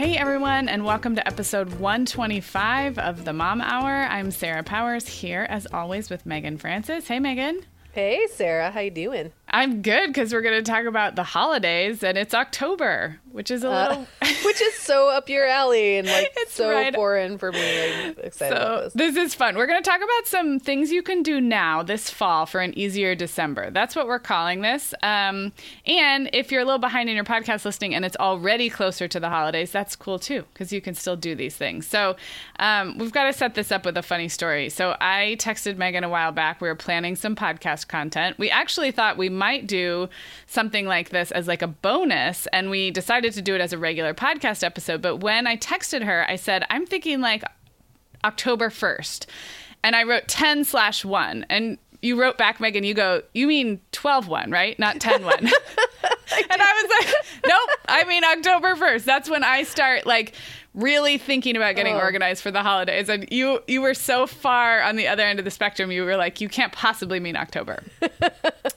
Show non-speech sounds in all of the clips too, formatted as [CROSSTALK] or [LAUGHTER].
Hey everyone, and welcome to episode 125 of the Mom Hour. I'm Sarah Powers here as always with Meagan Francis. Hey Meagan. Hey Sarah, how you doing? I'm good because we're going to talk about the holidays, and it's October, which is a Uh, little. [LAUGHS] which is so up your alley and like [LAUGHS] It's so right- foreign for me. I'm [LAUGHS] excited so about this. this is fun. We're going to talk about some things you can do now this fall for an easier December. That's what we're calling this. Um, and if you're a little behind in your podcast listening and it's already closer to the holidays, that's cool too because you can still do these things. So um, we've got to set this up with a funny story. So I texted Meagan a while back. We were planning some podcast content. We actually thought we might do something like this as like a bonus, and we decided to do it as a regular podcast episode. But when I texted her, I said, I'm thinking like October 1st. And I wrote 10 slash 1. And you wrote back, Meagan, you go, you mean 12 1, right? Not 10 1. [LAUGHS] [LAUGHS] and I was like, nope, I mean October 1st. That's when I start like really thinking about getting Oh. organized for the holidays. And you you were so far on the other end of the spectrum. You were like, you can't possibly mean October. [LAUGHS]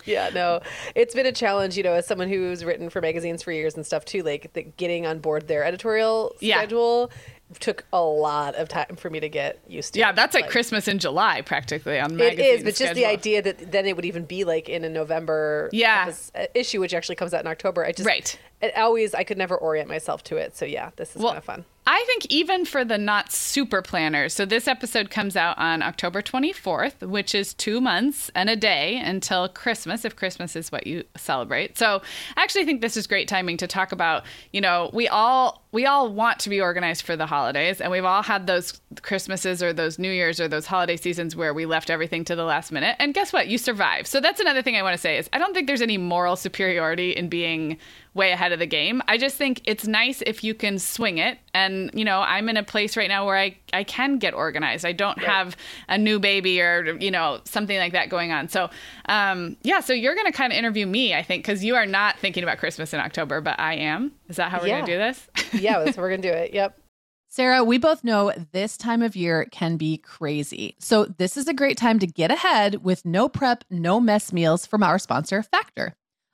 Yeah, no, it's been a challenge, you know, as someone who's written for magazines for years and stuff too. Like the, getting on board their editorial Yeah. schedule took a lot of time for me to get used to. Yeah, that's like Christmas in July practically on It is, but just the idea that then it would even be like in a November Yeah. uh, issue, which actually comes out in October. I just Right. It always I could never orient myself to it. So yeah, this is Well, kind of fun. I think even for the not super planners. So this episode comes out on October 24th, which is 2 months and a day until Christmas if Christmas is what you celebrate. So I actually think this is great timing to talk about, you know, we all we all want to be organized for the holidays and we've all had those Christmases or those New Year's or those holiday seasons where we left everything to the last minute. And guess what? You survive. So that's another thing I want to say is I don't think there's any moral superiority in being way ahead of the game. I just think it's nice if you can swing it. And, you know, I'm in a place right now where I, I can get organized. I don't have a new baby or, you know, something like that going on. So, um, yeah, so you're going to kind of interview me, I think, because you are not thinking about Christmas in October, but I am. Is that how we're going to do this? [LAUGHS] Yeah, that's how we're gonna do it. Yep. Sarah, we both know this time of year can be crazy. So, this is a great time to get ahead with no prep, no mess meals from our sponsor, Factor.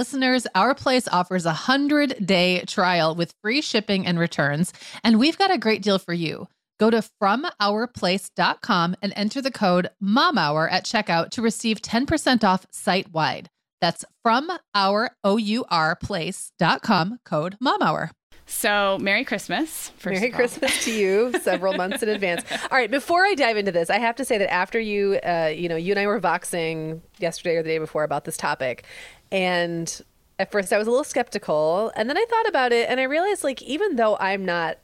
Listeners, Our Place offers a 100 day trial with free shipping and returns, and we've got a great deal for you. Go to FromOurPlace.com and enter the code MOMHOUR at checkout to receive 10% off site wide. That's from our O-U-R place.com code MOMHOUR. So, Merry Christmas. Merry Christmas to you [LAUGHS] several months in advance. All right, before I dive into this, I have to say that after you, uh, you know, you and I were voxing yesterday or the day before about this topic, and at first I was a little skeptical, and then I thought about it, and I realized, like, even though I'm not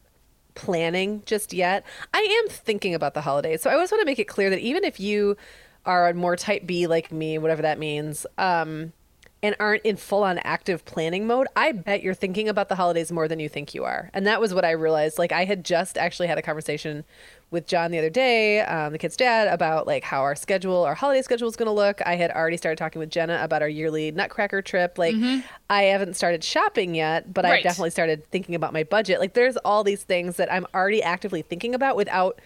planning just yet, I am thinking about the holidays. So I always want to make it clear that even if you are more type B like me, whatever that means, um, and aren't in full on active planning mode, I bet you're thinking about the holidays more than you think you are. And that was what I realized. Like, I had just actually had a conversation with John the other day, um, the kid's dad, about like how our schedule, our holiday schedule is going to look. I had already started talking with Jenna about our yearly Nutcracker trip. Like, mm-hmm. I haven't started shopping yet, but right. I've definitely started thinking about my budget. Like, there's all these things that I'm already actively thinking about without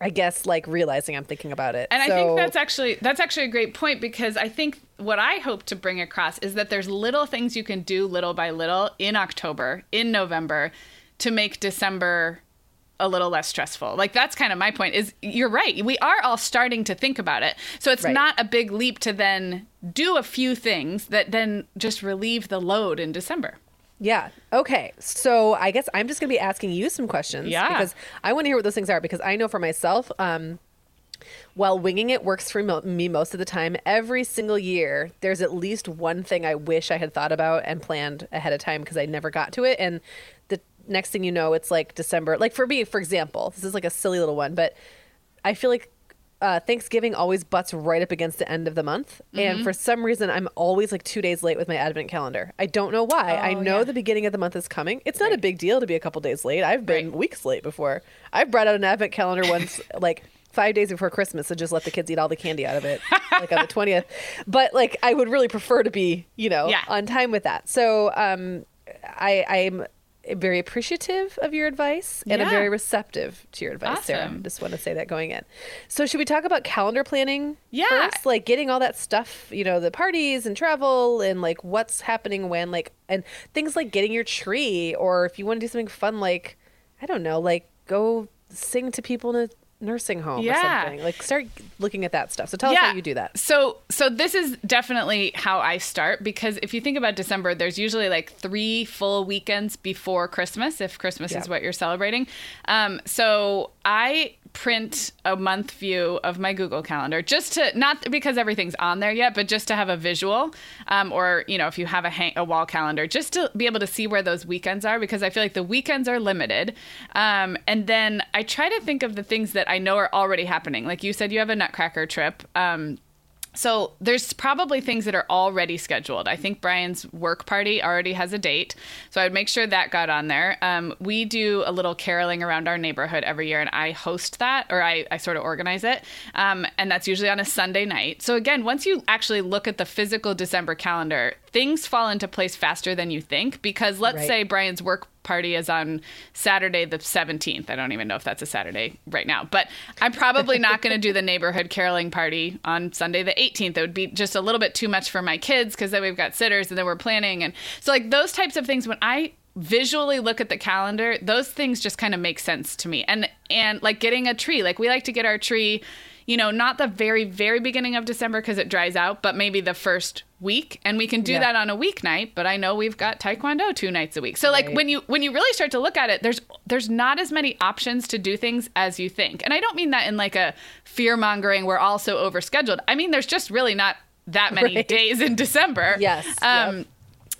I guess like realizing I'm thinking about it. And so, I think that's actually that's actually a great point because I think what I hope to bring across is that there's little things you can do little by little in October, in November to make December a little less stressful. Like that's kind of my point is you're right. We are all starting to think about it. So it's right. not a big leap to then do a few things that then just relieve the load in December. Yeah. Okay. So I guess I'm just going to be asking you some questions. Yeah. Because I want to hear what those things are because I know for myself, um, while winging it works for me most of the time, every single year there's at least one thing I wish I had thought about and planned ahead of time because I never got to it. And the next thing you know, it's like December. Like for me, for example, this is like a silly little one, but I feel like uh, Thanksgiving always butts right up against the end of the month. Mm-hmm. And for some reason, I'm always like two days late with my Advent calendar. I don't know why. Oh, I know yeah. the beginning of the month is coming. It's not right. a big deal to be a couple days late. I've been right. weeks late before. I've brought out an Advent calendar once, [LAUGHS] like five days before Christmas, and just let the kids eat all the candy out of it, like on the 20th. [LAUGHS] But like, I would really prefer to be, you know, yeah. on time with that. So, um, I, I'm very appreciative of your advice and yeah. I'm very receptive to your advice, awesome. Sarah. I just want to say that going in. So, should we talk about calendar planning? Yeah. First? Like getting all that stuff, you know, the parties and travel and like what's happening when, like, and things like getting your tree or if you want to do something fun, like, I don't know, like go sing to people in a nursing home yeah. or something. Like start looking at that stuff. So tell yeah. us how you do that. So so this is definitely how I start because if you think about December, there's usually like three full weekends before Christmas, if Christmas yeah. is what you're celebrating. Um, so I print a month view of my Google Calendar just to not because everything's on there yet, but just to have a visual, um, or you know, if you have a hang, a wall calendar, just to be able to see where those weekends are because I feel like the weekends are limited. Um, and then I try to think of the things that I know are already happening. Like you said, you have a Nutcracker trip. Um, so there's probably things that are already scheduled. I think Brian's work party already has a date, so I would make sure that got on there. Um, we do a little caroling around our neighborhood every year, and I host that, or I, I sort of organize it, um, and that's usually on a Sunday night. So again, once you actually look at the physical December calendar, things fall into place faster than you think because let's right. say Brian's work party is on Saturday the 17th. I don't even know if that's a Saturday right now, but I'm probably not going to do the neighborhood caroling party on Sunday the 18th. It would be just a little bit too much for my kids because then we've got sitters and then we're planning. And so, like, those types of things, when I visually look at the calendar those things just kind of make sense to me and and like getting a tree like we like to get our tree you know not the very very beginning of december because it dries out but maybe the first week and we can do Yeah. that on a weeknight but i know we've got taekwondo two nights a week so like Right. when you when you really start to look at it there's there's not as many options to do things as you think and i don't mean that in like a fear mongering we're all so overscheduled i mean there's just really not that many Right. days in december Yes, um yep.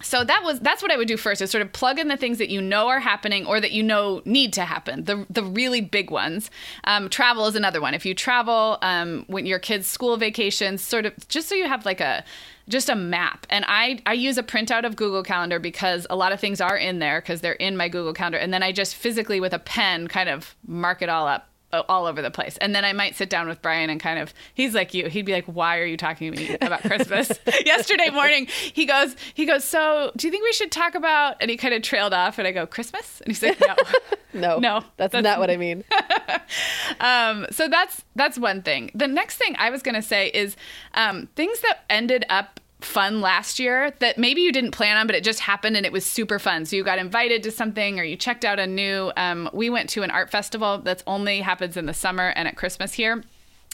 So that was that's what I would do first is sort of plug in the things that you know are happening or that you know need to happen. The the really big ones. Um, travel is another one. If you travel, um, when your kids' school vacations, sort of just so you have like a just a map. And I I use a printout of Google Calendar because a lot of things are in there because they're in my Google Calendar, and then I just physically with a pen kind of mark it all up all over the place. And then I might sit down with Brian and kind of, he's like you. He'd be like, why are you talking to me about Christmas? [LAUGHS] [LAUGHS] Yesterday morning, he goes, he goes, so do you think we should talk about, and he kind of trailed off and I go, Christmas? And he's like, no. [LAUGHS] No, No, that's, that's- not what I mean. um, so that's, that's one thing. The next thing I was going to say is um, things that ended up fun last year that maybe you didn't plan on, but it just happened and it was super fun. So you got invited to something or you checked out a new, um, we went to an art festival that's only happens in the summer and at Christmas here.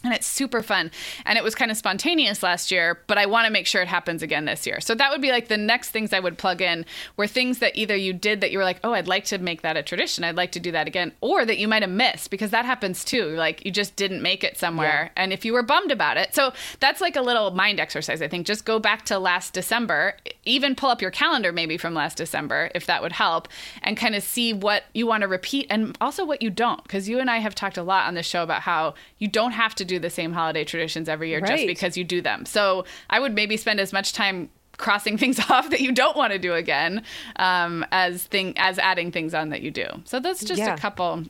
And it's super fun. And it was kind of spontaneous last year, but I want to make sure it happens again this year. So that would be like the next things I would plug in were things that either you did that you were like, oh, I'd like to make that a tradition. I'd like to do that again. Or that you might have missed because that happens too. Like you just didn't make it somewhere. And if you were bummed about it. So that's like a little mind exercise, I think. Just go back to last December, even pull up your calendar maybe from last December, if that would help, and kind of see what you want to repeat and also what you don't. Because you and I have talked a lot on this show about how you don't have to do the same holiday traditions every year just because you do them. So I would maybe spend as much time crossing [LAUGHS] things off that you don't want to do again um, as thing as adding things on that you do. So that's just Yeah. a couple.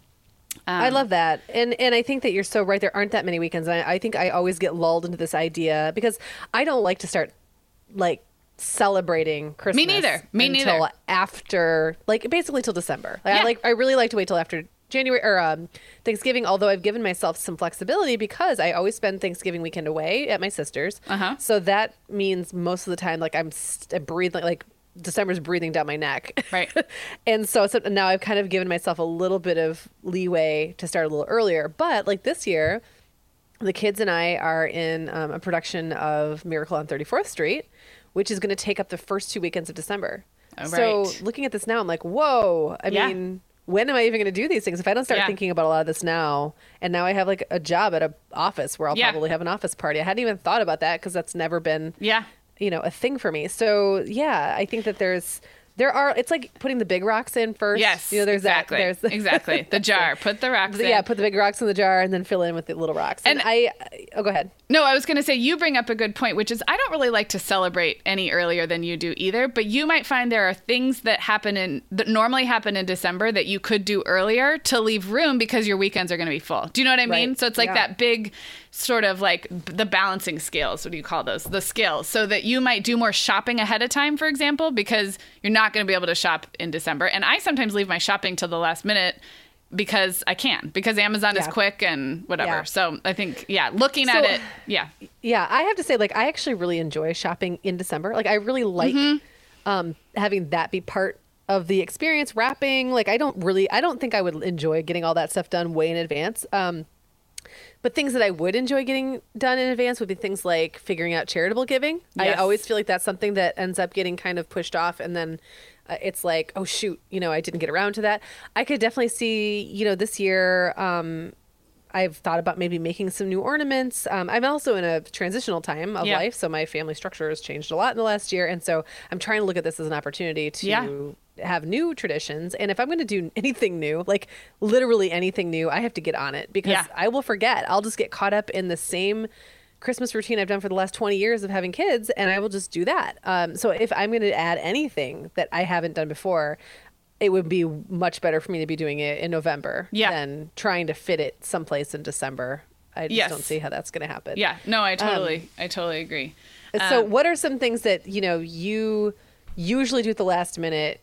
I love that, and and I think that you're so right. There aren't that many weekends. I, I think I always get lulled into this idea because I don't like to start like celebrating Christmas. Me neither. Me until neither. after like basically till December. Like, Yeah. I like I really like to wait till after January or um, Thanksgiving. Although I've given myself some flexibility because I always spend Thanksgiving weekend away at my sister's. Uh-huh. So that means most of the time, like I'm st- breathing like. December's breathing down my neck. Right. [LAUGHS] and so, so now I've kind of given myself a little bit of leeway to start a little earlier. But like this year, the kids and I are in um, a production of Miracle on 34th Street, which is going to take up the first two weekends of December. Oh, So looking at this now, I'm like, whoa. I Yeah. mean, when am I even going to do these things? If I don't start Yeah. thinking about a lot of this now, and now I have like a job at an office where I'll Yeah. probably have an office party. I hadn't even thought about that because that's never been Yeah. you know a thing for me so yeah i think that there's there are it's like putting the big rocks in first Yes. you know there's exactly. that there's [LAUGHS] exactly the jar. Put the rocks in. yeah put the big rocks in the jar and then fill in with the little rocks and, And- i oh go ahead No, I was going to say you bring up a good point, which is I don't really like to celebrate any earlier than you do either. But you might find there are things that happen in that normally happen in December that you could do earlier to leave room because your weekends are going to be full. Do you know what I mean? Right. So it's like Yeah. that big sort of like the balancing scales. What do you call those? The scales. So that you might do more shopping ahead of time, for example, because you're not going to be able to shop in December. And I sometimes leave my shopping till the last minute. Because I can, because Amazon is quick and whatever. Yeah. So I think, yeah, looking at it, yeah. yeah i have to say like i actually really enjoy shopping in december like i really like um having that be part of the experience wrapping like i don't really i don't think i would enjoy getting all that stuff done way in advance um but things that I would enjoy getting done in advance would be things like figuring out charitable giving. I always feel like that's something that ends up getting kind of pushed off, and then uh, it's like, oh shoot, you know, I didn't get around to that. I could definitely see, you know, this year. Um, I've thought about maybe making some new ornaments. Um, I'm also in a transitional time of Yeah. life, so my family structure has changed a lot in the last year, and so I'm trying to look at this as an opportunity to Yeah. have new traditions. And if I'm going to do [LAUGHS] anything new, like literally anything new, I have to get on it because Yeah. I will forget. I'll just get caught up in the same Christmas routine I've done for the last 20 years of having kids, and I will just do that. Um, so if I'm going to add anything that I haven't done before, it would be much better for me to be doing it in November Yeah. than trying to fit it someplace in December. I just Yes. don't see how that's going to happen. Yeah, no, I totally, I totally agree. So, Um, what are some things that you know you usually do at the last minute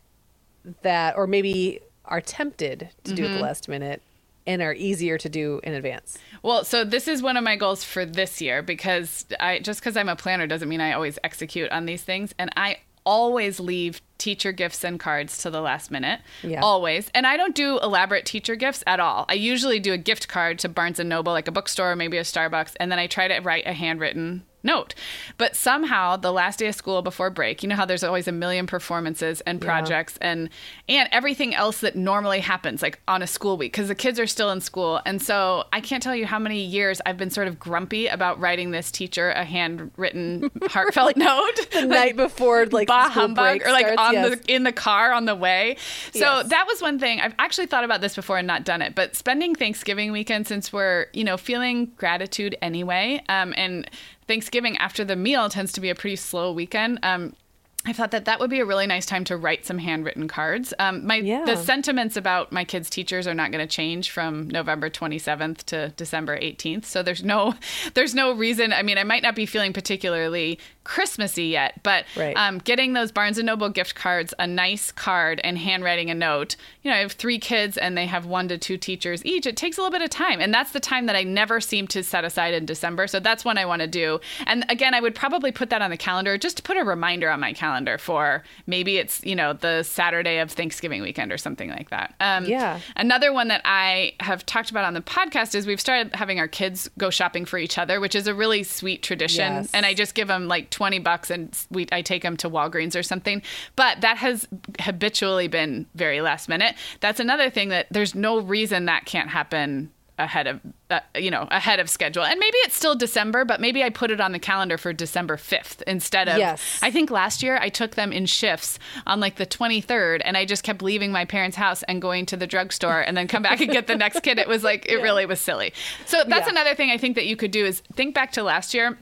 that, or maybe are tempted to do at Mm-hmm. the last minute and are easier to do in advance? Well, so this is one of my goals for this year because I just because I'm a planner doesn't mean I always execute on these things, and I always leave teacher gifts and cards to the last minute. Yeah. Always. And I don't do elaborate teacher gifts at all. I usually do a gift card to Barnes and Noble, like a bookstore, maybe a Starbucks, and then I try to write a handwritten note. But somehow the last day of school before break, you know how there's always a million performances and projects and and everything else that normally happens like on a school week because the kids are still in school. And so I can't tell you how many years I've been sort of grumpy about writing this teacher a handwritten [LAUGHS] heartfelt note The night before, like bah school humbug break or like starts, on yes. the in the car on the way. So Yes. that was one thing. I've actually thought about this before and not done it, but spending Thanksgiving weekend since we're you know feeling gratitude anyway, um, and Thanksgiving after the meal tends to be a pretty slow weekend. Um, I thought that that would be a really nice time to write some handwritten cards. Um, my Yeah. the sentiments about my kids' teachers are not going to change from November 27th to December 18th. So there's no [LAUGHS] there's no reason. I mean, I might not be feeling particularly Christmassy yet, but Right. um, getting those Barnes and Noble gift cards, a nice card, and handwriting a note. You know, I have three kids and they have one to two teachers each. It takes a little bit of time, and that's the time that I never seem to set aside in December. So that's one I want to do. And again, I would probably put that on the calendar just to put a reminder on my calendar for maybe it's you know the Saturday of Thanksgiving weekend or something like that. Um, Yeah. Another one that I have talked about on the podcast is we've started having our kids go shopping for each other, which is a really sweet tradition. Yes. And I just give them like 20 bucks and we I take them to Walgreens or something. But that has habitually been very last minute. That's another thing that there's no reason that can't happen ahead of uh, you know ahead of schedule and maybe it's still december but maybe i put it on the calendar for december 5th instead of Yes. i think last year i took them in shifts on like the 23rd and i just kept leaving my parents house and going to the drugstore and then come back and get the next kid it was like it [LAUGHS] really was silly so that's Yeah. another thing i think that you could do is think back to last year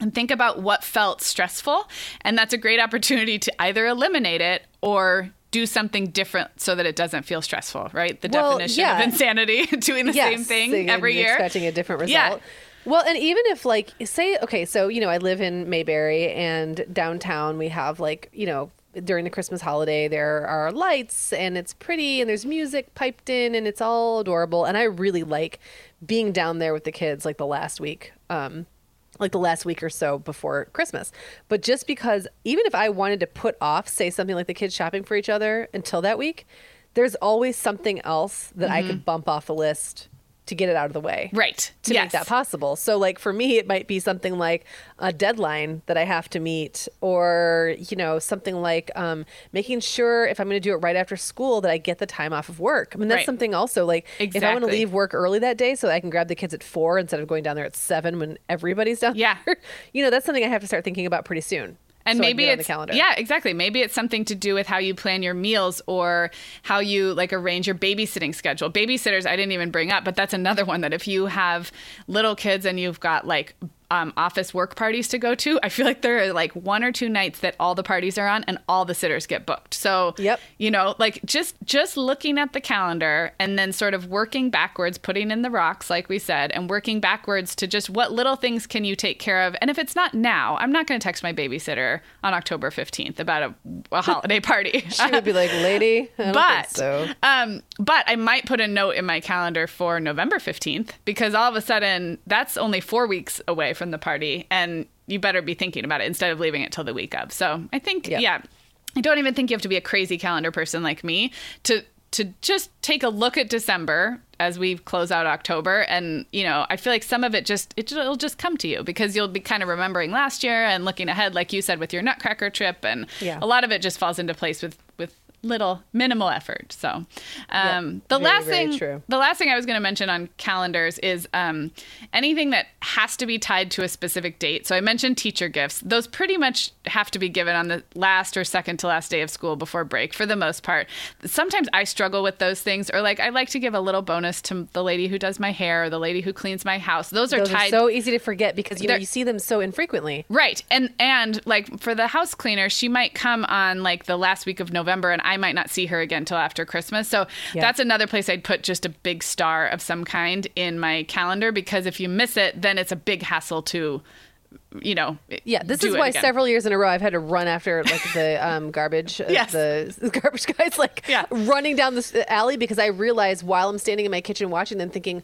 and think about what felt stressful. And that's a great opportunity to either eliminate it or do something different so that it doesn't feel stressful, right? The Well, definition yeah. of insanity, [LAUGHS] doing the same thing every year. expecting a different result. Yeah. Well, and even if like say okay, so you know I live in Mayberry and downtown we have like you know during the Christmas holiday there are lights and it's pretty and there's music piped in and it's all adorable and I really like being down there with the kids like the last week. Um, like the last week or so before Christmas. But just because even if I wanted to put off, say something like the kids shopping for each other until that week, there's always something else that I could mm-hmm. bump off the list to get it out of the way. Right. To yes. make that possible. So like for me it might be something like a deadline that I have to meet or you know something like um, making sure if I'm going to do it right after school that I get the time off of work. I mean that's Right. something also like if I want to leave work early that day so that I can grab the kids at 4 instead of going down there at 7 when everybody's down Yeah. there. [LAUGHS] You know, that's something I have to start thinking about pretty soon. And so maybe get it on it's calendar. yeah exactly maybe it's something to do with how you plan your meals or how you like arrange your babysitting schedule babysitters i didn't even bring up but that's another one that if you have little kids and you've got like um, office work parties to go to i feel like there are like one or two nights that all the parties are on and all the sitters get booked so Yep. you know like just just looking at the calendar and then sort of working backwards putting in the rocks like we said and working backwards to just what little things can you take care of and if it's not now i'm not going to text my babysitter on october 15th about a, a holiday [LAUGHS] party She would be like, "Lady, I don't but think so." um but i might put a note in my calendar for november 15th because all of a sudden that's only four weeks away from the party and you better be thinking about it instead of leaving it till the week of so i think Yeah. yeah i don't even think you have to be a crazy calendar person like me to to just take a look at december as we close out october and you know i feel like some of it just it, it'll just come to you because you'll be kind of remembering last year and looking ahead like you said with your nutcracker trip and Yeah. a lot of it just falls into place with with little minimal effort so um the Very, last very thing true. the last thing i was going to mention on calendars is um anything that has to be tied to a specific date so i mentioned teacher gifts those pretty much have to be given on the last or second to last day of school before break for the most part sometimes i struggle with those things or like i like to give a little bonus to the lady who does my hair or the lady who cleans my house those are Those tied are so easy to forget because you know you see them so infrequently. Right. And and like for the house cleaner, she might come on like the last week of November and I might not see her again till after Christmas. So Yeah. that's another place I'd put just a big star of some kind in my calendar because if you miss it, then it's a big hassle to you know, Yeah, this is why again. several years in a row I've had to run after like the [LAUGHS] um, garbage, uh, Yes. the [LAUGHS] garbage guys, like Yeah. running down this alley because I realize while I'm standing in my kitchen watching them, thinking,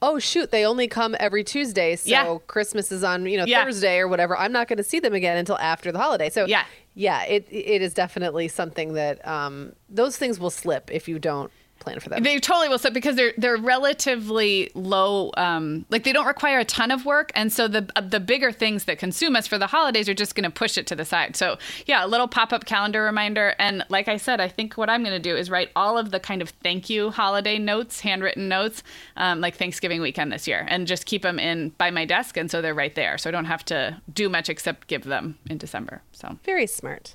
"Oh shoot, they only come every Tuesday, so Yeah. Christmas is on you know Yeah. Thursday or whatever. I'm not going to see them again until after the holiday." So Yeah. Yeah, it it is definitely something that um, those things will slip if you don't plan for them. They totally will slip because they're they're relatively low. Um, like they don't require a ton of work, and so the uh, the bigger things that consume us for the holidays are just going to push it to the side. So yeah, a little pop up calendar reminder, and like I said, I think what I'm going to do is write all of the kind of thank you holiday notes, handwritten notes, um, like Thanksgiving weekend this year, and just keep them in by my desk, and so they're right there. So I don't have to do much except give them in December. So Very smart.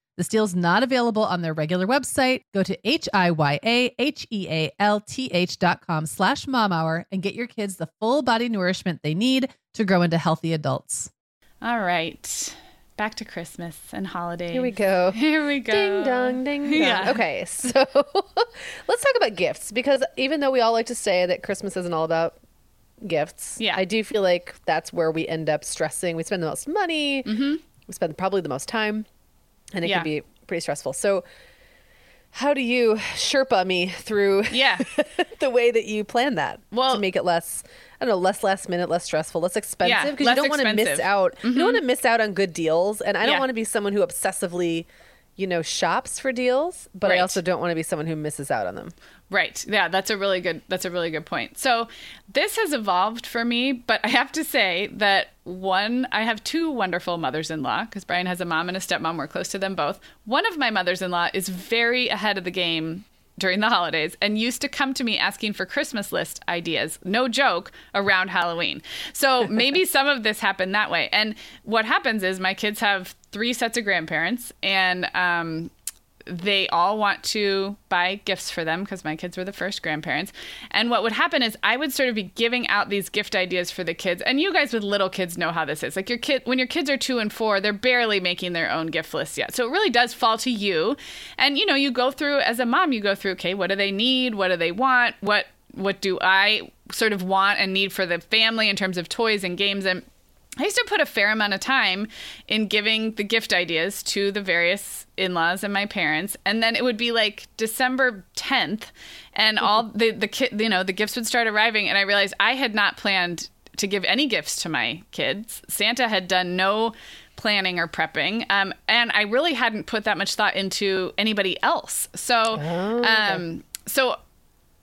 This deal's not available on their regular website. Go to H-I-Y-A-H-E-A-L-T-H dot com slash momhour and get your kids the full body nourishment they need to grow into healthy adults. All right. Back to Christmas and holidays. Here we go. [LAUGHS] Here we go. Ding dong, ding dong. Yeah. Okay, so [LAUGHS] let's talk about gifts because even though we all like to say that Christmas isn't all about gifts, Yeah. I do feel like that's where we end up stressing. We spend the most money, mm-hmm. we spend probably the most time, and it Yeah. can be pretty stressful. So, how do you Sherpa me through Yeah. [LAUGHS] the way that you plan that Well- to make it less, I don't know, less last minute, less stressful, less expensive? Because less you don't want to miss out. You don't mm-hmm. want to miss out on good deals, and I don't Yeah. want to be someone who obsessively, you know, shops for deals, but I also don't want to be someone who misses out on them. Right. Yeah, that's a really good that's a really good point. So, this has evolved for me, but I have to say that one I have two wonderful mothers-in-law because Brian has a mom and a stepmom. We're close to them both. One of my mothers-in-law is very ahead of the game during the holidays and used to come to me asking for Christmas list ideas. No joke, around Halloween. So, [LAUGHS] maybe some of this happened that way. And what happens is my kids have three sets of grandparents and um they all want to buy gifts for them because my kids were the first grandparents. And what would happen is I would sort of be giving out these gift ideas for the kids. And you guys with little kids know how this is. Like your kid when your kids are 2 and 4, they're barely making their own gift list yet. So it really does fall to you. And you know, you go through as a mom, you go through, okay, what do they need? What do they want? What what do I sort of want and need for the family in terms of toys and games and I used to put a fair amount of time in giving the gift ideas to the various in-laws and my parents, and then it would be like December 10th, and all the the kid, you know, the gifts would start arriving, and I realized I had not planned to give any gifts to my kids. Santa had done no planning or prepping, um, and I really hadn't put that much thought into anybody else. So, um, so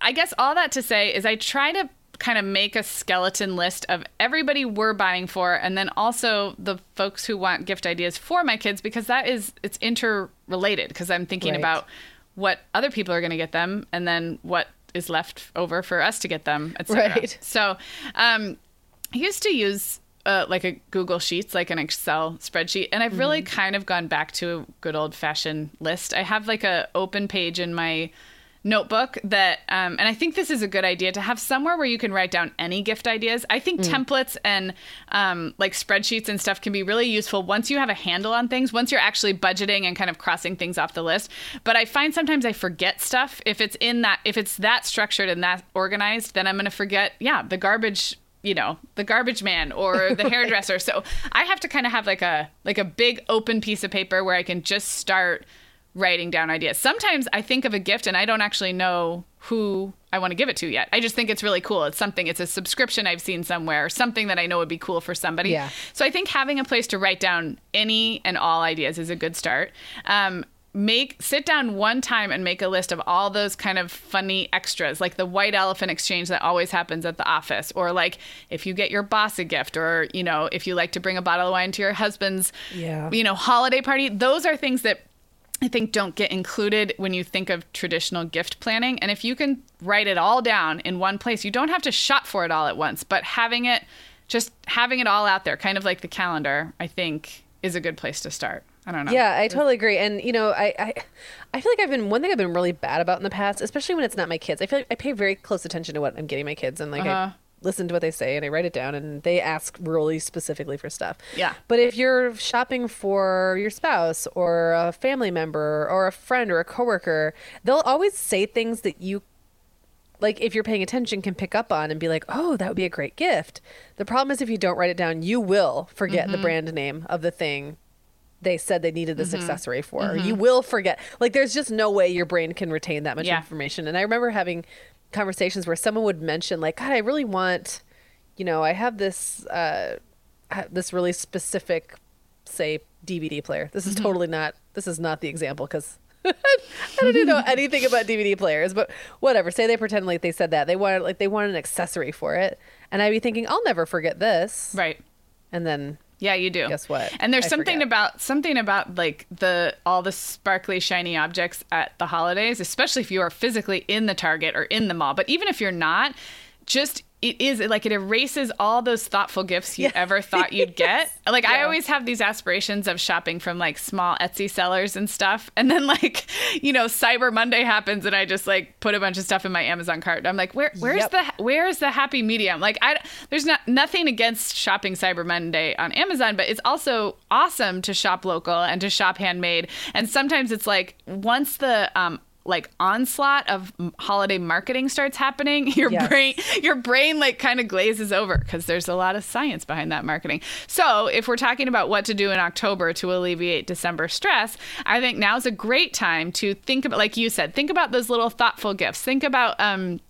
I guess all that to say is I try to kind of make a skeleton list of everybody we're buying for and then also the folks who want gift ideas for my kids because that is it's interrelated because I'm thinking Right. about what other people are going to get them and then what is left over for us to get them etc. Right. So, um I used to use uh, like a Google Sheets, like an Excel spreadsheet, and I've really kind of gone back to a good old fashioned list. I have like a open page in my notebook that, um, and I think this is a good idea to have somewhere where you can write down any gift ideas. I think templates and um, like spreadsheets and stuff can be really useful once you have a handle on things, once you're actually budgeting and kind of crossing things off the list. But I find sometimes I forget stuff if it's in that, if it's that structured and that organized, then I'm going to forget, yeah, the garbage you know the garbage man or [LAUGHS] the hairdresser so i have to kind of have like a like a big open piece of paper where i can just start writing down ideas. Sometimes i think of a gift and i don't actually know who i want to give it to yet. I just think it's really cool. It's something it's a subscription i've seen somewhere or something that i know would be cool for somebody. Yeah. so i think having a place to write down any and all ideas is a good start. Um, make sit down one time and make a list of all those kind of funny extras like the white elephant exchange that always happens at the office or like if you get your boss a gift or you know if you like to bring a bottle of wine to your husband's Yeah. you know holiday party. Those are things that I think don't get included when you think of traditional gift planning. And if you can write it all down in one place, you don't have to shop for it all at once, but having it just having it all out there, kind of like the calendar, I think is a good place to start. I don't know. Yeah, I totally agree. And you know, I, I I feel like I've been one thing I've been really bad about in the past, especially when it's not my kids. I feel like I pay very close attention to what I'm getting my kids and like Uh-huh. I listen to what they say and I write it down and they ask really specifically for stuff. Yeah. But if you're shopping for your spouse or a family member or a friend or a coworker, they'll always say things that you like if you're paying attention can pick up on and be like oh that would be a great gift the problem is if you don't write it down you will forget Mm-hmm. the brand name of the thing they said they needed this Mm-hmm. accessory for you will forget like there's just no way your brain can retain that much Yeah. information and i remember having conversations where someone would mention like god i really want you know i have this uh this really specific say dvd player this is Mm-hmm. totally not this is not the example because [LAUGHS] I don't know [LAUGHS] anything about DVD players, but whatever. Say they pretend like they said that. They wanted like they wanted an accessory for it. And I'd be thinking, I'll never forget this. Right. And then Yeah, you do. Guess what? And there's I something forget. about something about like the all the sparkly shiny objects at the holidays, especially if you are physically in the Target or in the mall. But even if you're not, just it is like it erases all those thoughtful gifts you ever thought you'd get. [LAUGHS] Like I always have these aspirations of shopping from like small Etsy sellers and stuff. And then like, you know, Cyber Monday happens and I just like put a bunch of stuff in my Amazon cart. I'm like, where where's Yep. the where's the happy medium? Like I there's not nothing against shopping Cyber Monday on Amazon, but it's also awesome to shop local and to shop handmade. And sometimes it's like once the um like onslaught of holiday marketing starts happening, [LAUGHS] your Yes. brain your brain like kind of glazes over because there's a lot of science behind that marketing. So, if we're talking about what to do in October to alleviate December stress, I think now's a great time to think about like you said, think about those little thoughtful gifts. Think about um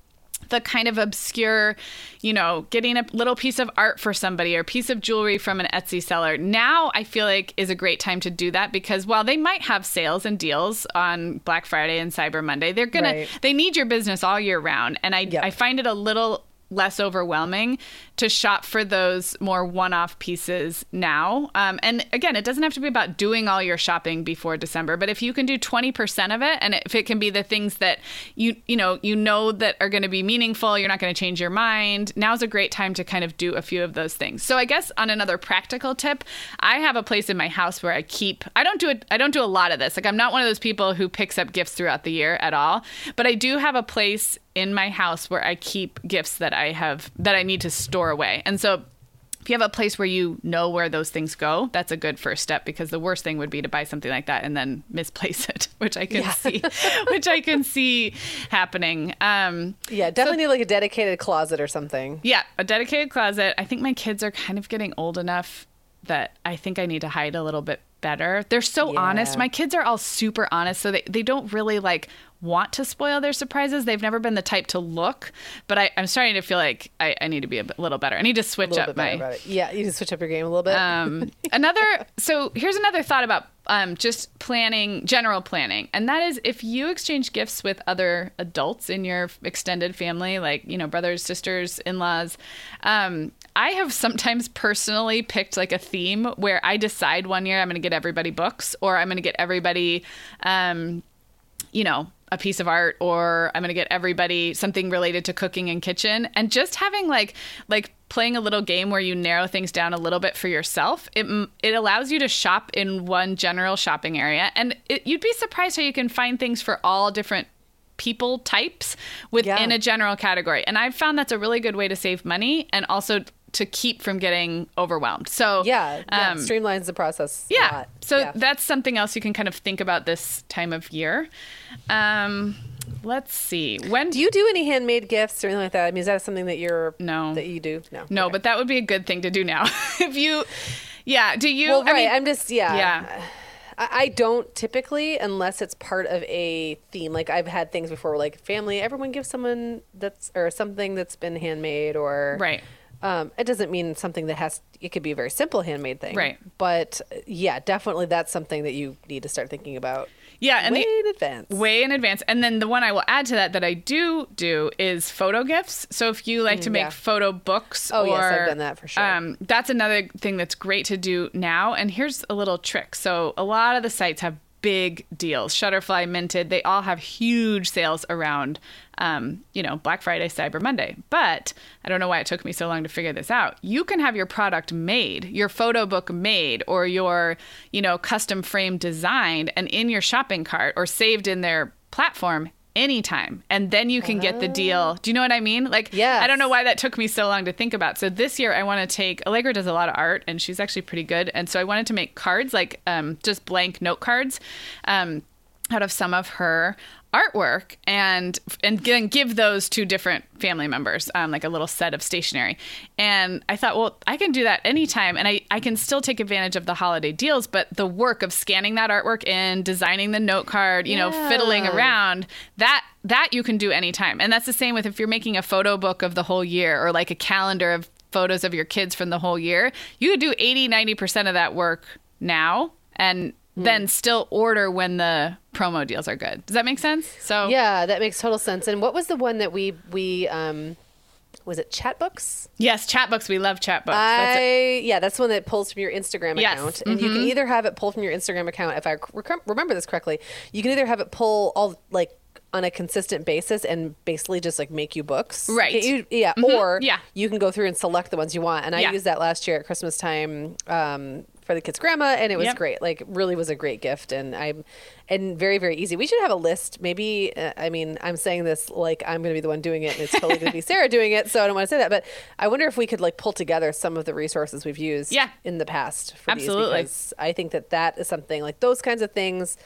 the kind of obscure, you know, getting a little piece of art for somebody or piece of jewelry from an Etsy seller. Now I feel like is a great time to do that because while they might have sales and deals on Black Friday and Cyber Monday, they're gonna Right. they need your business all year round. And I Yep. I find it a little less overwhelming to shop for those more one-off pieces now. Um, and again, it doesn't have to be about doing all your shopping before December, but if you can do 20% of it, and if it can be the things that you you know you know that are going to be meaningful, you're not going to change your mind. Now's a great time to kind of do a few of those things. So I guess on another practical tip, I have a place in my house where I keep. I don't do it. I don't do a lot of this. Like I'm not one of those people who picks up gifts throughout the year at all, but I do have a place in my house where I keep gifts that I have that I need to store away. And so if you have a place where you know where those things go, that's a good first step because the worst thing would be to buy something like that and then [LAUGHS] misplace it, which I can Yeah. see, which I can see happening. Um, Yeah, definitely need like a dedicated closet or something. yeah, a dedicated closet. I think my kids are kind of getting old enough that I think I need to hide a little bit better. They're so Yeah. honest. My kids are all super honest, so they, they don't really like want to spoil their surprises. They've never been the type to look, but I, I'm starting to feel like I, I need to be a little better. I need to switch up bit my. Yeah, you need to switch up your game a little bit. um, [LAUGHS] another so here's another thought about um, just planning general planning and that is if you exchange gifts with other adults in your extended family like you know brothers sisters in-laws um, i have sometimes personally picked like a theme where i decide one year i'm going to get everybody books or i'm going to get everybody um, you know, a piece of art or I'm going to get everybody something related to cooking and kitchen and just having like like playing a little game where you narrow things down a little bit for yourself. It it allows you to shop in one general shopping area and it, you'd be surprised how you can find things for all different people types within Yeah. a general category. And I've found that's a really good way to save money and also to keep from getting overwhelmed. So yeah, yeah, um, streamlines the process. a yeah. lot. So Yeah. that's something else you can kind of think about this time of year. Um, let's see. When do you do any handmade gifts or anything like that? I mean, is that something that you're No. that you do? No, No, Okay. but that would be a good thing to do now. [LAUGHS] if you, yeah. Do you? well, right. I mean, I'm just yeah. yeah. I, I don't typically unless it's part of a theme. Like I've had things before, like family, everyone gives someone that's or something that's been handmade or Right. Um, it doesn't mean something that has. It could be a very simple handmade thing, Right. But yeah, definitely that's something that you need to start thinking about yeah, and way the, in advance. way in advance. And then the one I will add to that that I do do is photo gifts. So if you like to make Mm, yeah. photo books, Oh, or, yes, I've done that for sure. Um, that's another thing that's great to do now. And here's a little trick. So a lot of the sites have big deals. Shutterfly, Minted, they all have huge sales around, um, you know, Black Friday, Cyber Monday. But I don't know why it took me so long to figure this out. You can have your product made, your photo book made, or your, you know, custom frame designed and in your shopping cart or saved in their platform anytime and then you can get the deal. Do you know what i mean? Like Yes. i don't know why that took me so long to think about. So this year i want to take allegra does a lot of art and she's actually pretty good and so i wanted to make cards like um, just blank note cards um, out of some of her artwork and and then give those to different family members um, like a little set of stationery. And i thought well i can do that anytime and I, I can still take advantage of the holiday deals but the work of scanning that artwork in designing the note card you know fiddling around that that you can do anytime. And that's the same with if you're making a photo book of the whole year or like a calendar of photos of your kids from the whole year you could do 80 90% of that work now and then still order when the promo deals are good does that make sense so Yeah, that makes total sense. And what was the one that we we um was it Chatbooks? yes Chatbooks we love Chatbooks That's. I yeah, that's the one that pulls from your Instagram Yes. account, and you can either have it pull from your Instagram account. If I rec- remember this correctly, you can either have it pull all like on a consistent basis and basically just like make you books, Right. You- yeah, or Yeah. you can go through and select the ones you want. And I Yeah. used that last year at Christmas time. Um, for the kid's grandma and it was Yep. great like really was a great gift and i'm and very very easy we should have a list maybe uh, i mean i'm saying this like i'm going to be the one doing it and it's totally going to be [LAUGHS] sarah doing it so i don't want to say that but i wonder if we could like pull together some of the resources we've used Yeah. in the past for Absolutely. these because i think that that is something like those kinds of things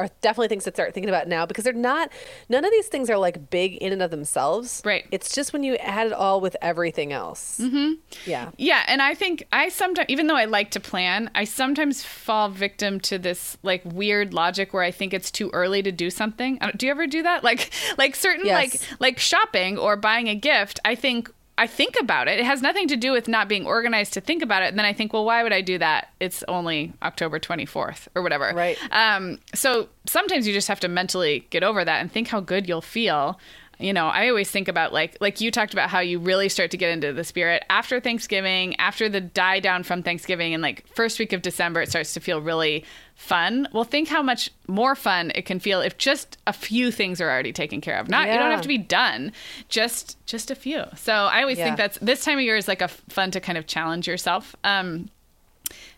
are definitely things to start thinking about now because they're not none of these things are like big in and of themselves Right. it's just when you add it all with everything else mm-hmm. yeah Yeah, and I think I sometimes, even though I like to plan, I sometimes fall victim to this like weird logic where I think it's too early to do something. Do you ever do that? Like, [LAUGHS] like certain Yes. like like shopping or buying a gift. I think I think about it. It has nothing to do with not being organized to think about it. And then I think, well, why would I do that? It's only October twenty fourth or whatever. Right. Um. So sometimes you just have to mentally get over that and think how good you'll feel you know i always think about like like you talked about how you really start to get into the spirit after thanksgiving after the die down from thanksgiving and like first week of december it starts to feel really fun. Well think how much more fun it can feel if just a few things are already taken care of. Not you don't have to be done just just a few. So i always Yeah. think that's this time of year is like a fun to kind of challenge yourself. Um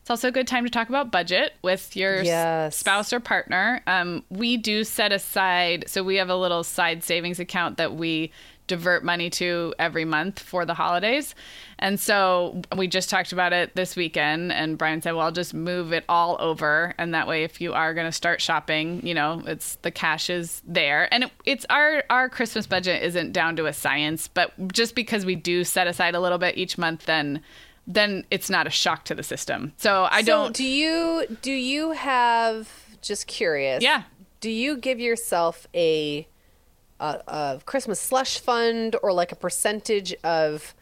it's also a good time to talk about budget with your Yes. spouse or partner. Um, we do set aside, so we have a little side savings account that we divert money to every month for the holidays. And so we just talked about it this weekend, and Brian said, "Well, I'll just move it all over, and that way, if you are going to start shopping, you know, it's the cash is there." And it, it's our our Christmas budget isn't down to a science, but just because we do set aside a little bit each month, then then it's not a shock to the system. So I So don't. do you do you have just curious? Yeah. Do you give yourself a, a a Christmas slush fund or like a percentage of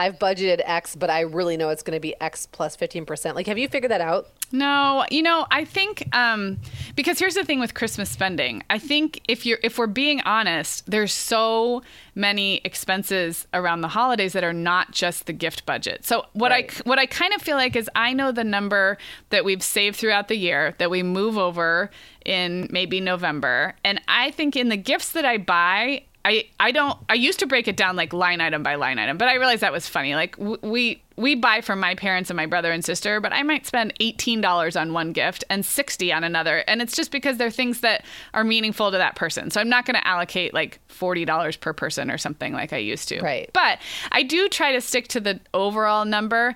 I've budgeted X, but I really know it's going to be X plus plus fifteen percent. Like, have you figured that out? No, you know, I think um, because here's the thing with Christmas spending. I think if you're if we're being honest, there's so many expenses around the holidays that are not just the gift budget. So what Right. I what I kind of feel like is I know the number that we've saved throughout the year that we move over in maybe November, and I think in the gifts that I buy, I I don't I used to break it down like line item by line item, but I realized that was funny. Like w- we we buy for my parents and my brother and sister, but I might spend $18 on one gift and 60 on another, and it's just because they're things that are meaningful to that person. So I'm not going to allocate like $40 per person or something like I used to. Right. But I do try to stick to the overall number.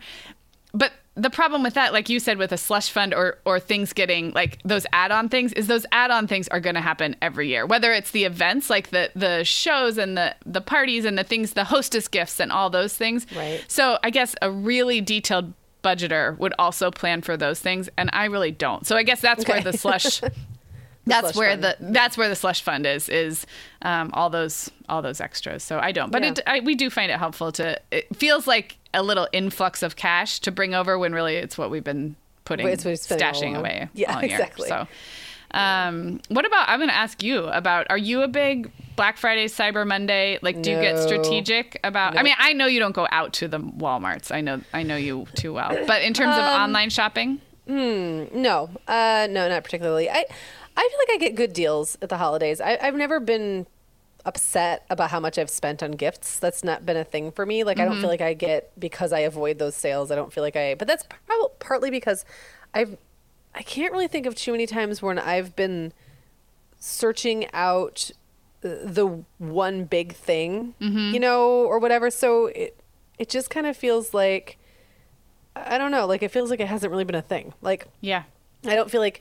But the problem with that, like you said, with a slush fund or or things getting like those add-on things, is those add-on things are going to happen every year. Whether it's the events, like the the shows and the the parties and the things, the hostess gifts and all those things. Right. So I guess a really detailed budgeter would also plan for those things, and I really don't. So I guess that's where the slush. [LAUGHS] [LAUGHS] That's slush where fund. the that's where the slush fund is is um, all those all those extras. So I don't, but Yeah. it, I, we do find it helpful to. It feels like a little influx of cash to bring over when really it's what we've been putting It's what we're spending all stashing away. [LAUGHS] Yeah, year. exactly. So. Um, what about? I'm going to ask you about. Are you a big Black Friday, Cyber Monday? Like, do you get strategic about? I mean, I know you don't go out to the WalMarts. I know, I know you too well. But in terms Um, of online shopping, No, uh, no, not particularly. I, I feel like I get good deals at the holidays. I, I've never been upset about how much I've spent on gifts. That's not been a thing for me. Like I don't feel mm-hmm. like I get because I avoid those sales. I don't feel like I. But that's prob- partly because I've. I can't really think of too many times when I've been searching out the one big thing, mm-hmm. you know, or whatever. So it it just kind of feels like I don't know, like it feels like it hasn't really been a thing. Like yeah, I don't feel like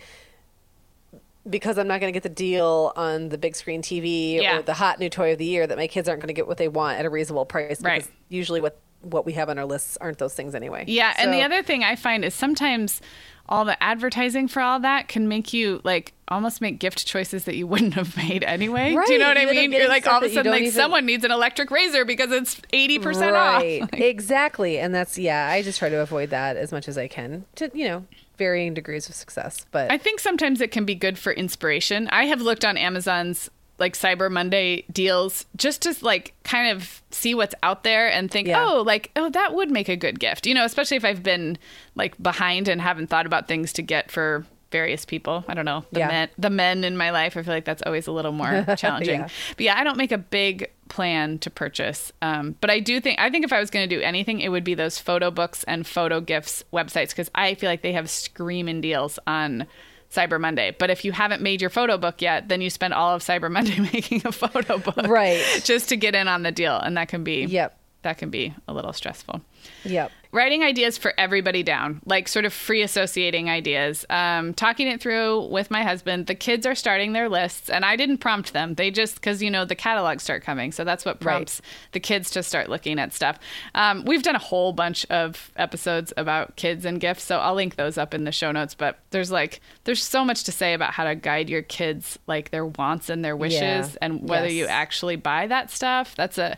because I'm not going to get the deal on the big screen TV Yeah. or the hot new toy of the year that my kids aren't going to get what they want at a reasonable price. Right. Because usually what what we have on our lists aren't those things anyway. Yeah, and the other thing I find is sometimes all the advertising for all that can make you like almost make gift choices that you wouldn't have made anyway. Right. Do you know what I you up mean? You're like all of a sudden like even- someone needs an electric razor because it's 80% right, off. [LAUGHS] Like, exactly, and that's yeah. I just try to avoid that as much as I can to you know varying degrees of success. But I think sometimes it can be good for inspiration. I have looked on Amazon's like Cyber Monday deals just to like kind of see what's out there and think, Yeah. oh, like, oh, that would make a good gift. You know, especially if I've been like behind and haven't thought about things to get for various people. I don't know. The Yeah. men the men in my life, I feel like that's always a little more [LAUGHS] challenging. Yeah. But yeah, I don't make a big plan to purchase. Um, but I do think I think if I was going to do anything, it would be those photo books and photo gifts websites because I feel like they have screaming deals on Cyber Monday. But if you haven't made your photo book yet, then you spend all of Cyber Monday [LAUGHS] making a photo book, Right. Just to get in on the deal, and that can be Yep. that can be a little stressful yep. Writing ideas for everybody down, like sort of free associating ideas, um, talking it through with my husband. The kids are starting their lists, and I didn't prompt them. They just, because, you know, the catalogs start coming. So that's what prompts the kids to start looking at stuff. Um, we've done a whole bunch of episodes about kids and gifts. So I'll link those up in the show notes. But there's like, there's so much to say about how to guide your kids, like their wants and their wishes, Yeah. and whether you actually buy that stuff. That's a,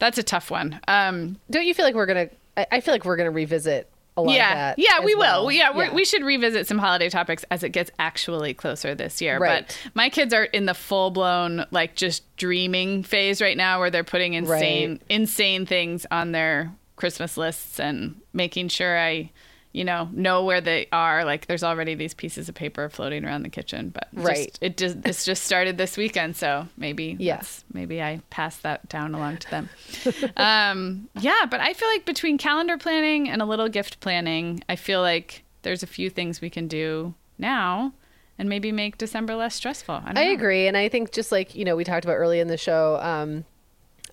that's a tough one. Um, Don't you feel like we're gonna? I, I feel like we're gonna revisit a lot yeah, of that. yeah, we well. will. Yeah, we're, we should revisit some holiday topics as it gets actually closer this year. Right. But my kids are in the full blown like just dreaming phase right now, where they're putting insane, insane things on their Christmas lists and making sure I, you know, know where they are. Like, there's already these pieces of paper floating around the kitchen, but just- Right. it just this just started this weekend, so maybe yes, maybe I pass that down along to them. [LAUGHS] um, yeah, but I feel like between calendar planning and a little gift planning, I feel like there's a few things we can do now and maybe make December less stressful. I, don't I agree, and I think just like you know we talked about early in the show, um,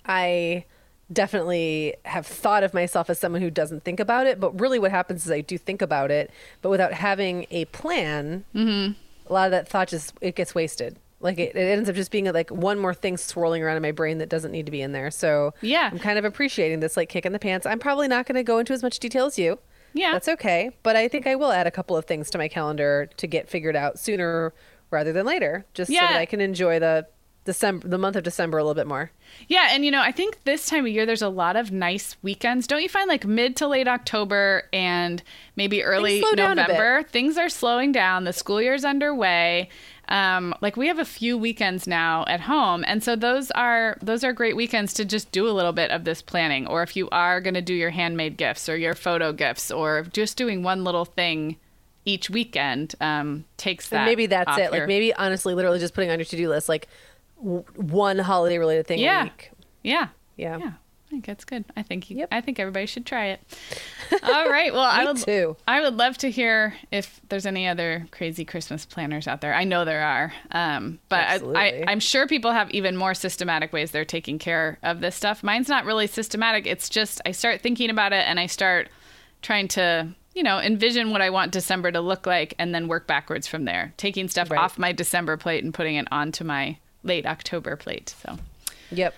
I definitely have thought of myself as someone who doesn't think about it, but really what happens is I do think about it, but without having a plan, Mm-hmm. a lot of that thought just it gets wasted. Like it, it ends up just being like one more thing swirling around in my brain that doesn't need to be in there. So Yeah. I'm kind of appreciating this like kick in the pants. I'm probably not going to go into as much detail as you. Yeah. That's okay. But I think I will add a couple of things to my calendar to get figured out sooner rather than later, just so that I can enjoy the December, the month of December a little bit more. Yeah, and you know, I think this time of year there's a lot of nice weekends. Don't you find like mid to late October and maybe early slow down a bit. November, things are slowing down. The school year's underway. Um, like we have a few weekends now at home, and so those are those are great weekends to just do a little bit of this planning. Or if you are going to do your handmade gifts or your photo gifts, or just doing one little thing each weekend, um, takes that. And maybe that's it. your- Like maybe honestly, literally just putting on your to do list like w- one holiday related thing Yeah. a week. Yeah. Yeah. Yeah. I think that's good. I think you, Yep. I think everybody should try it. [LAUGHS] All right. Well, I would too. I would love to hear if there's any other crazy Christmas planners out there. I know there are, um, but I. I'm sure people have even more systematic ways they're taking care of this stuff. Mine's not really systematic. It's just I start thinking about it and I start trying to you know envision what I want December to look like and then work backwards from there, taking stuff Right. off my December plate and putting it onto my late October plate. So. Yep.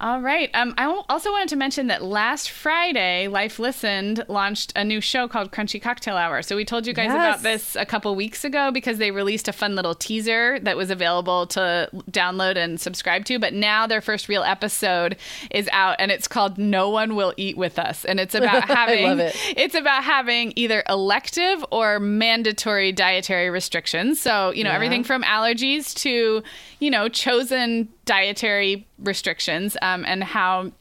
All right. Um, I also wanted to mention that last Friday, Life Listened launched a new show called Crunchy Cocktail Hour. So we told you guys Yes. about this a couple weeks ago because they released a fun little teaser that was available to download and subscribe to. But now their first real episode is out, and it's called "No One Will Eat with Us," and it's [LAUGHS] about having it. it's about having either elective or mandatory dietary restrictions. So, you know, Yeah. everything from allergies to, you know, chosen dietary restrictions um, and how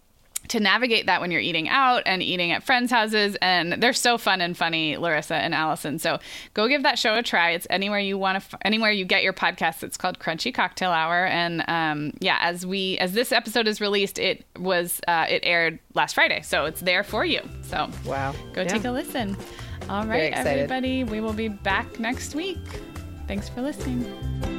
to navigate that when you're eating out and eating at friends' houses. And they're so fun and funny, Larissa and Allison. So go give that show a try. It's anywhere you want to, f- anywhere you get your podcast. It's called Crunchy Cocktail Hour. And um, yeah, as we, as this episode is released, it was, uh, it aired last Friday. So it's there for you. So Wow. go Yeah. take a listen. All right, everybody. We will be back next week. Thanks for listening.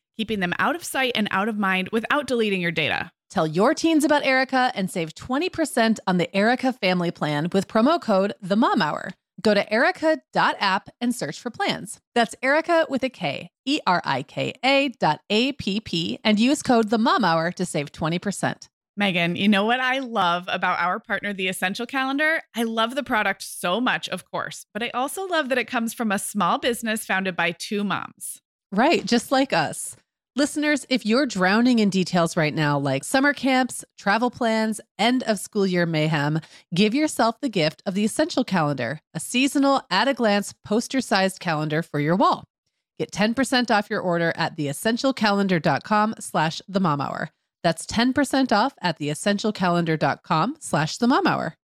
keeping them out of sight and out of mind without deleting your data. Tell your teens about Erika and save 20% on the Erika family plan with promo code The Mom Hour. Go to erika.app and search for plans. That's Erika with a K, E R I K A dot A P P, and use code The Mom Hour to save 20%. Meagan, you know what I love about our partner, The Essential Calendar? I love the product so much, of course, but I also love that it comes from a small business founded by two moms. Right, just like us. Listeners, if you're drowning in details right now, like summer camps, travel plans, end of school year mayhem, give yourself the gift of the Essential Calendar, a seasonal, at a glance, poster sized calendar for your wall. Get 10% off your order at theessentialcalendar.com slash the mom hour. That's 10% off at theessentialcalendar.com slash the mom hour.